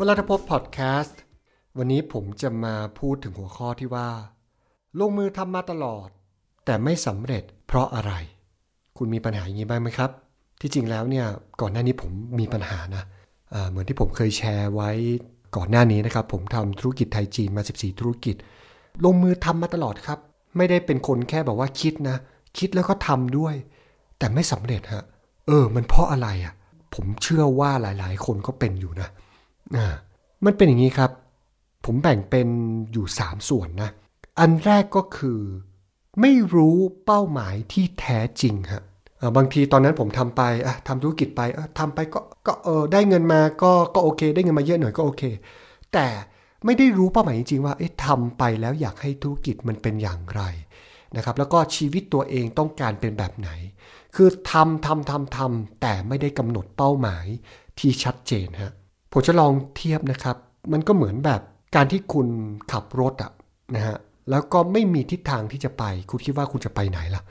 วลาทพบพอดแคสต์ วันนี้ผมจะมาพูดถึงหัวข้อที่ว่า ลงมือทำมาตลอด แต่ไม่สำเร็จเพราะอะไร คุณมีปัญหาอย่างนี้บ้างไหมครับ ที่จริงแล้วเนี่ยก่อนหน้านี้ผมมีปัญหานะะเหมือนที่ผมเคยแชร์ไว้ก่อนหน้านี้นะครับ ผมทำธุรกิจไทยจีนมา 14 ธุรกิจ ลงมือทำมาตลอดครับ ไม่ได้เป็นคนแค่แบบว่าคิดนะ คิดแล้วก็ทำด้วย แต่ไม่สำเร็จฮะเออ มันเพราะอะไรอะ่ะผมเชื่อว่าหลาย ๆ คนก็เป็นอยู่นะ อ่ามันเป็นอย่างนี้ครับ ผมแบ่งเป็นอยู่ 3 ส่วนนะ อันแรกก็คือ ไม่รู้เป้าหมายที่แท้จริงฮะบางทีตอนนั้นผมทำไปอะทำธุรกิจไปทำไปก็ก็เออได้เงินมาก็ก็โอเค ได้เงินมาเยอะหน่อยก็โอเค แต่ไม่ได้รู้เป้าหมายจริงๆว่าเอ๊ะทำไปแล้วอยากให้ธุรกิจมันเป็นอย่างไรนะครับแล้วก็ชีวิตตัวเองต้องการเป็นแบบไหน คือทำทำทำทำแต่ไม่ได้กำหนดเป้าหมายที่ชัดเจนฮะ ผมจะลองเทียบนะครับ มันก็เหมือนแบบการที่คุณขับรถอะนะฮะแล้วก็ไม่มีทิศทางที่จะไป คุณคิดว่าคุณจะไปไหนล่ะ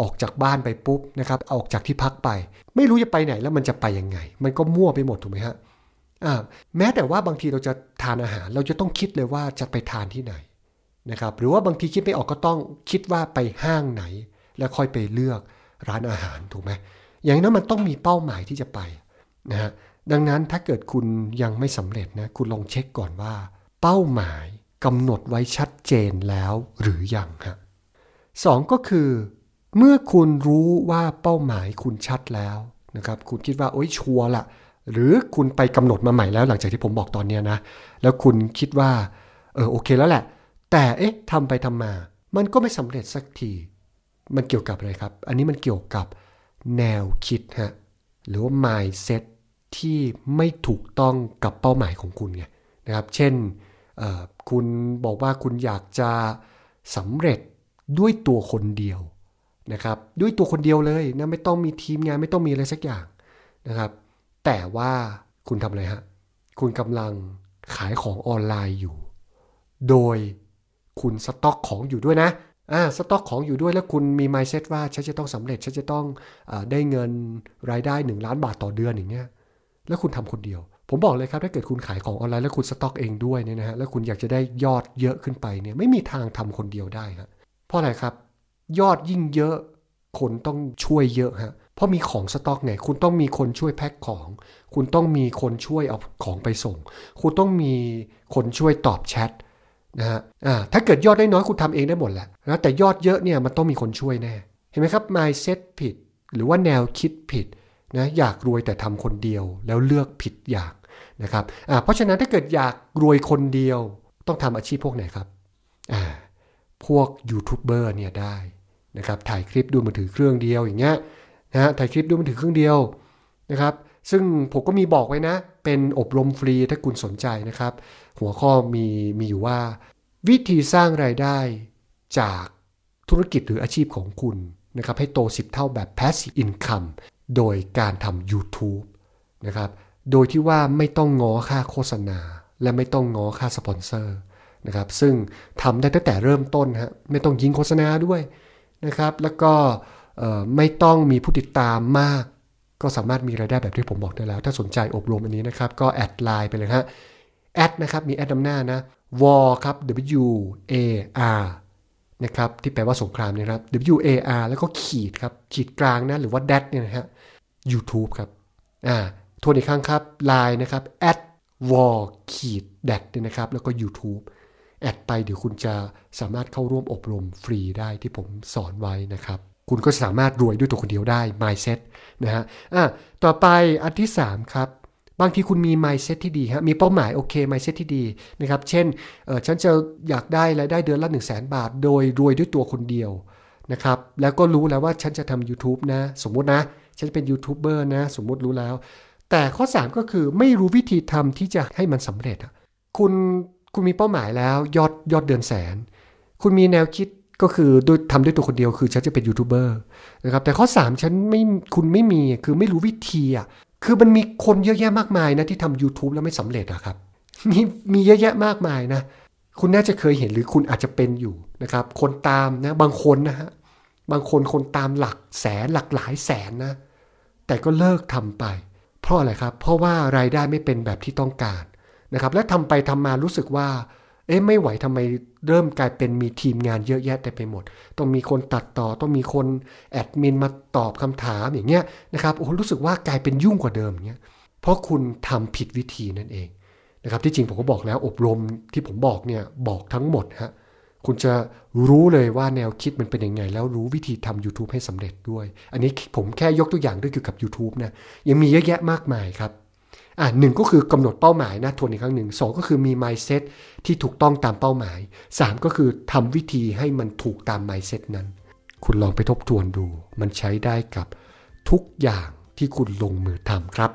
ออกจากบ้านไปปุ๊บนะครับ ออกจากที่พักไป ไม่รู้จะไปไหนแล้วมันจะไปยังไง มันก็มั่วไปหมดถูกไหมฮะอ่าแม้แต่ว่าบางทีเราจะทานอาหาร เราจะต้องคิดเลยว่าจะไปทานที่ไหนนะครับ หรือว่าบางทีคิดไม่ออกก็ต้องคิดว่าไปห้างไหน แล้วค่อยไปเลือกร้านอาหารถูกไหมอย่างนั้นมันต้องมีเป้าหมายที่จะไปนะฮะ ดังนั้นถ้าเกิดคุณยังไม่สำเร็จนะ คุณลองเช็คก่อนว่า เป้าหมายกำหนดไว้ชัดเจนแล้วหรือยังฮะสองก็คือ เมื่อคุณรู้ว่าเป้าหมายคุณชัดแล้วนะครับคุณคิดว่าโอ้ยชัวร์ละหรือคุณไปกำหนดมาใหม่แล้วหลังจากที่ผมบอกตอนนี้นะ แล้วคุณคิดว่าเออโอเคแล้วแหละ แต่เอ๊ะทำไปทำมา มันก็ไม่สำเร็จสักที มันเกี่ยวกับอะไรครับ อันนี้มันเกี่ยวกับแนวคิดฮะหรือว่า mindset ที่ไม่ถูกต้องกับเป้าหมายของคุณไงนะครับ เช่นคุณบอกว่าคุณอยากจะสำเร็จด้วยตัวคนเดียวนะครับ ด้วยตัวคนเดียวเลยนะไม่ต้องมีทีมงานไม่ต้องมีอะไรสักอย่างนะครับ แต่ว่าคุณทำอะไรฮะคุณกำลังขายของออนไลน์อยู่ โดยคุณสต็อกของอยู่ด้วยนะอ่าสต็อกของอยู่ด้วยแล้วคุณมีมเซ็ตว่าฉันจะต้องสำเร็จฉันจะต้องอได้เงินรายได้ 1 ล้านบาทต่อเดือนอย่างเงี้ย แล้วคุณทำคนเดียว ผมบอกเลยครับถ้าเกิดคุณขายของออนไลน์แล้วคุณสต็อกเองด้วยเนี่ยนะฮะแล้วคุณอยากจะได้ยอดเยอะขึ้นไปเนี่ยไม่มีทางทำคนเดียวได้ครับเพราะอะไรครับ ยอดยิ่งเยอะคนต้องช่วยเยอะฮะเพราะมีของสต็อกไงคุณต้องมีคนช่วยแพ็คของ คุณต้องมีคนช่วยเอาของไปส่ง คุณต้องมีคนช่วยตอบแชทนะฮะอ่าถ้าเกิดยอดได้น้อยคุณทำเองได้หมดแหละนะแต่ยอดเยอะเนี่ยมันต้องมีคนช่วยแน่ เห็นไหมครับ mindset ผิด หรือว่าแนวคิดผิด นะอยากรวยแต่ทำคนเดียวแล้วเลือกผิดอย่างนะครับเพราะฉะนั้นถ้าเกิดอยากรวยคนเดียวต้องทำอาชีพพวกไหนครับพวกยูทูบเบอร์เนี่ยได้นะครับถ่ายคลิปดูมือถือเครื่องเดียวอย่างเงี้ยนะถ่ายคลิปดูมือถือเครื่องเดียวนะครับซึ่งผมก็มีบอกไว้นะ เป็นอบรมฟรีถ้าคุณสนใจนะครับ หัวข้อมีมีอยู่ว่า วิธีสร้างรายได้จากธุรกิจหรืออาชีพของคุณนะครับให้โต 10 เท่าแบบ passive income โดยการทำ YouTube นะครับ โดยที่ว่าไม่ต้องง้อค่าโฆษณา และไม่ต้องง้อค่าสปอนเซอร์นะครับ ซึ่งทำได้ตั้งแต่เริ่มต้นฮะ ไม่ต้องยิงโฆษณาด้วยนะครับ แล้วก็ไม่ต้องมีผู้ติดตามมาก ก็สามารถมีรายได้แบบที่ผมบอกได้แล้ว ถ้าสนใจอบรมอันนี้นะครับ ก็ add ไลน์ไปเลยฮะ แอดนะครับ มีแอดนำหน้านะ war ครับ w a r นะครับที่แปลว่าสงครามนะครับ W A R แล้วก็ขีดครับขีดกลางนะหรือว่า dash เนี่ยนะฮะ YouTube ครับอ่าทวนอีกครั้งครับ Line นะครับ at war ขีด d a t เนี่ยนะครับ แล้วก็ YouTube แอดไปเดี๋ยวคุณจะสามารถเข้าร่วมอบรมฟรีได้ที่ผมสอนไว้นะครับ คุณก็สามารถรวยด้วยตัวคนเดียวได้ mindset นะฮะอ่าต่อไปอันที่ 3 ครับ บางทีคุณมี mindset ที่ดีฮะมีเป้าหมายโอเค mindset ที่ดีนะครับ เช่นเออฉันจะอยากได้รายได้เดือนละ 1 0 0 0 0แบาท โดยรวยด้วยตัวคนเดียวนะครับ แล้วก็รู้แล้วว่าฉันจะทำ YouTube นะ สมมตินะ ฉันเป็นยูทูบเบอร์นะ สมมติรู้แล้ว แต่ข้อ 3 ก็คือไม่รู้วิธีทำที่จะให้มันสำเร็จคุณคุณมีเป้าหมายแล้วยอดยอดเดือนแสน คุณมีแนวคิดก็คือด้วยทำด้วยตัวคนเดียวคือฉันจะเป็นยูทูบเบอร์นะครับแต่ข้อ 3 ฉันไม่คุณไม่มีคือไม่รู้วิธีอะ คือมันมีคนเยอะแยะมากมายนะที่ทำ YouTube แล้วไม่สำเร็จอะครับมีมีเยอะแยะมากมายนะ คุณน่าจะเคยเห็นหรือคุณอาจจะเป็นอยู่นะครับ คนตามนะบางคนนะฮะบางคนคนตามหลักแสนหลักหลายแสนนะ แต่ก็เลิกทำไป เพราะอะไรครับ เพราะว่ารายได้ไม่เป็นแบบที่ต้องการนะครับ และทำไปทำมารู้สึกว่า เอ๊ะไม่ไหวทำไมเริ่มกลายเป็นมีทีมงานเยอะแยะแต่ไปหมด ต้องมีคนตัดต่อต้องมีคนแอดมินมาตอบคำถามอย่างเงี้ยนะครับโอ้รู้สึกว่ากลายเป็นยุ่งกว่าเดิมเงี้ยเพราะคุณทำผิดวิธีนั่นเองนะครับที่จริงผมก็บอกแล้วอบรมที่ผมบอกเนี่ยบอกทั้งหมดฮะคุณจะรู้เลยว่าแนวคิดมันเป็นยังไง แล้วรู้วิธีทำ YouTube ให้สำเร็จด้วย อันนี้ผมแค่ยกตัวอย่างด้วยเกี่ยวกับ YouTube นะยังมีเยอะแยะมากมายครับ อ่าหนึ่งก็คือกำหนดเป้าหมายนะทวนอีกครั้งหนึ่งสองก็คือมี mindset ที่ถูกต้องตามเป้าหมายสามก็คือทำวิธีให้มันถูกตาม mindset นั้น คุณลองไปทบทวนดู มันใช้ได้กับทุกอย่างที่คุณลงมือทำครับ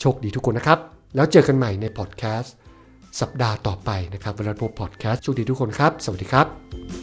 โชคดีทุกคนนะครับ แล้วเจอกันใหม่ในพอดแคสต์สัปดาห์ต่อไปนะครับเวลาพบพอดแคสต์โชคดีทุกคนครับ สวัสดีครับ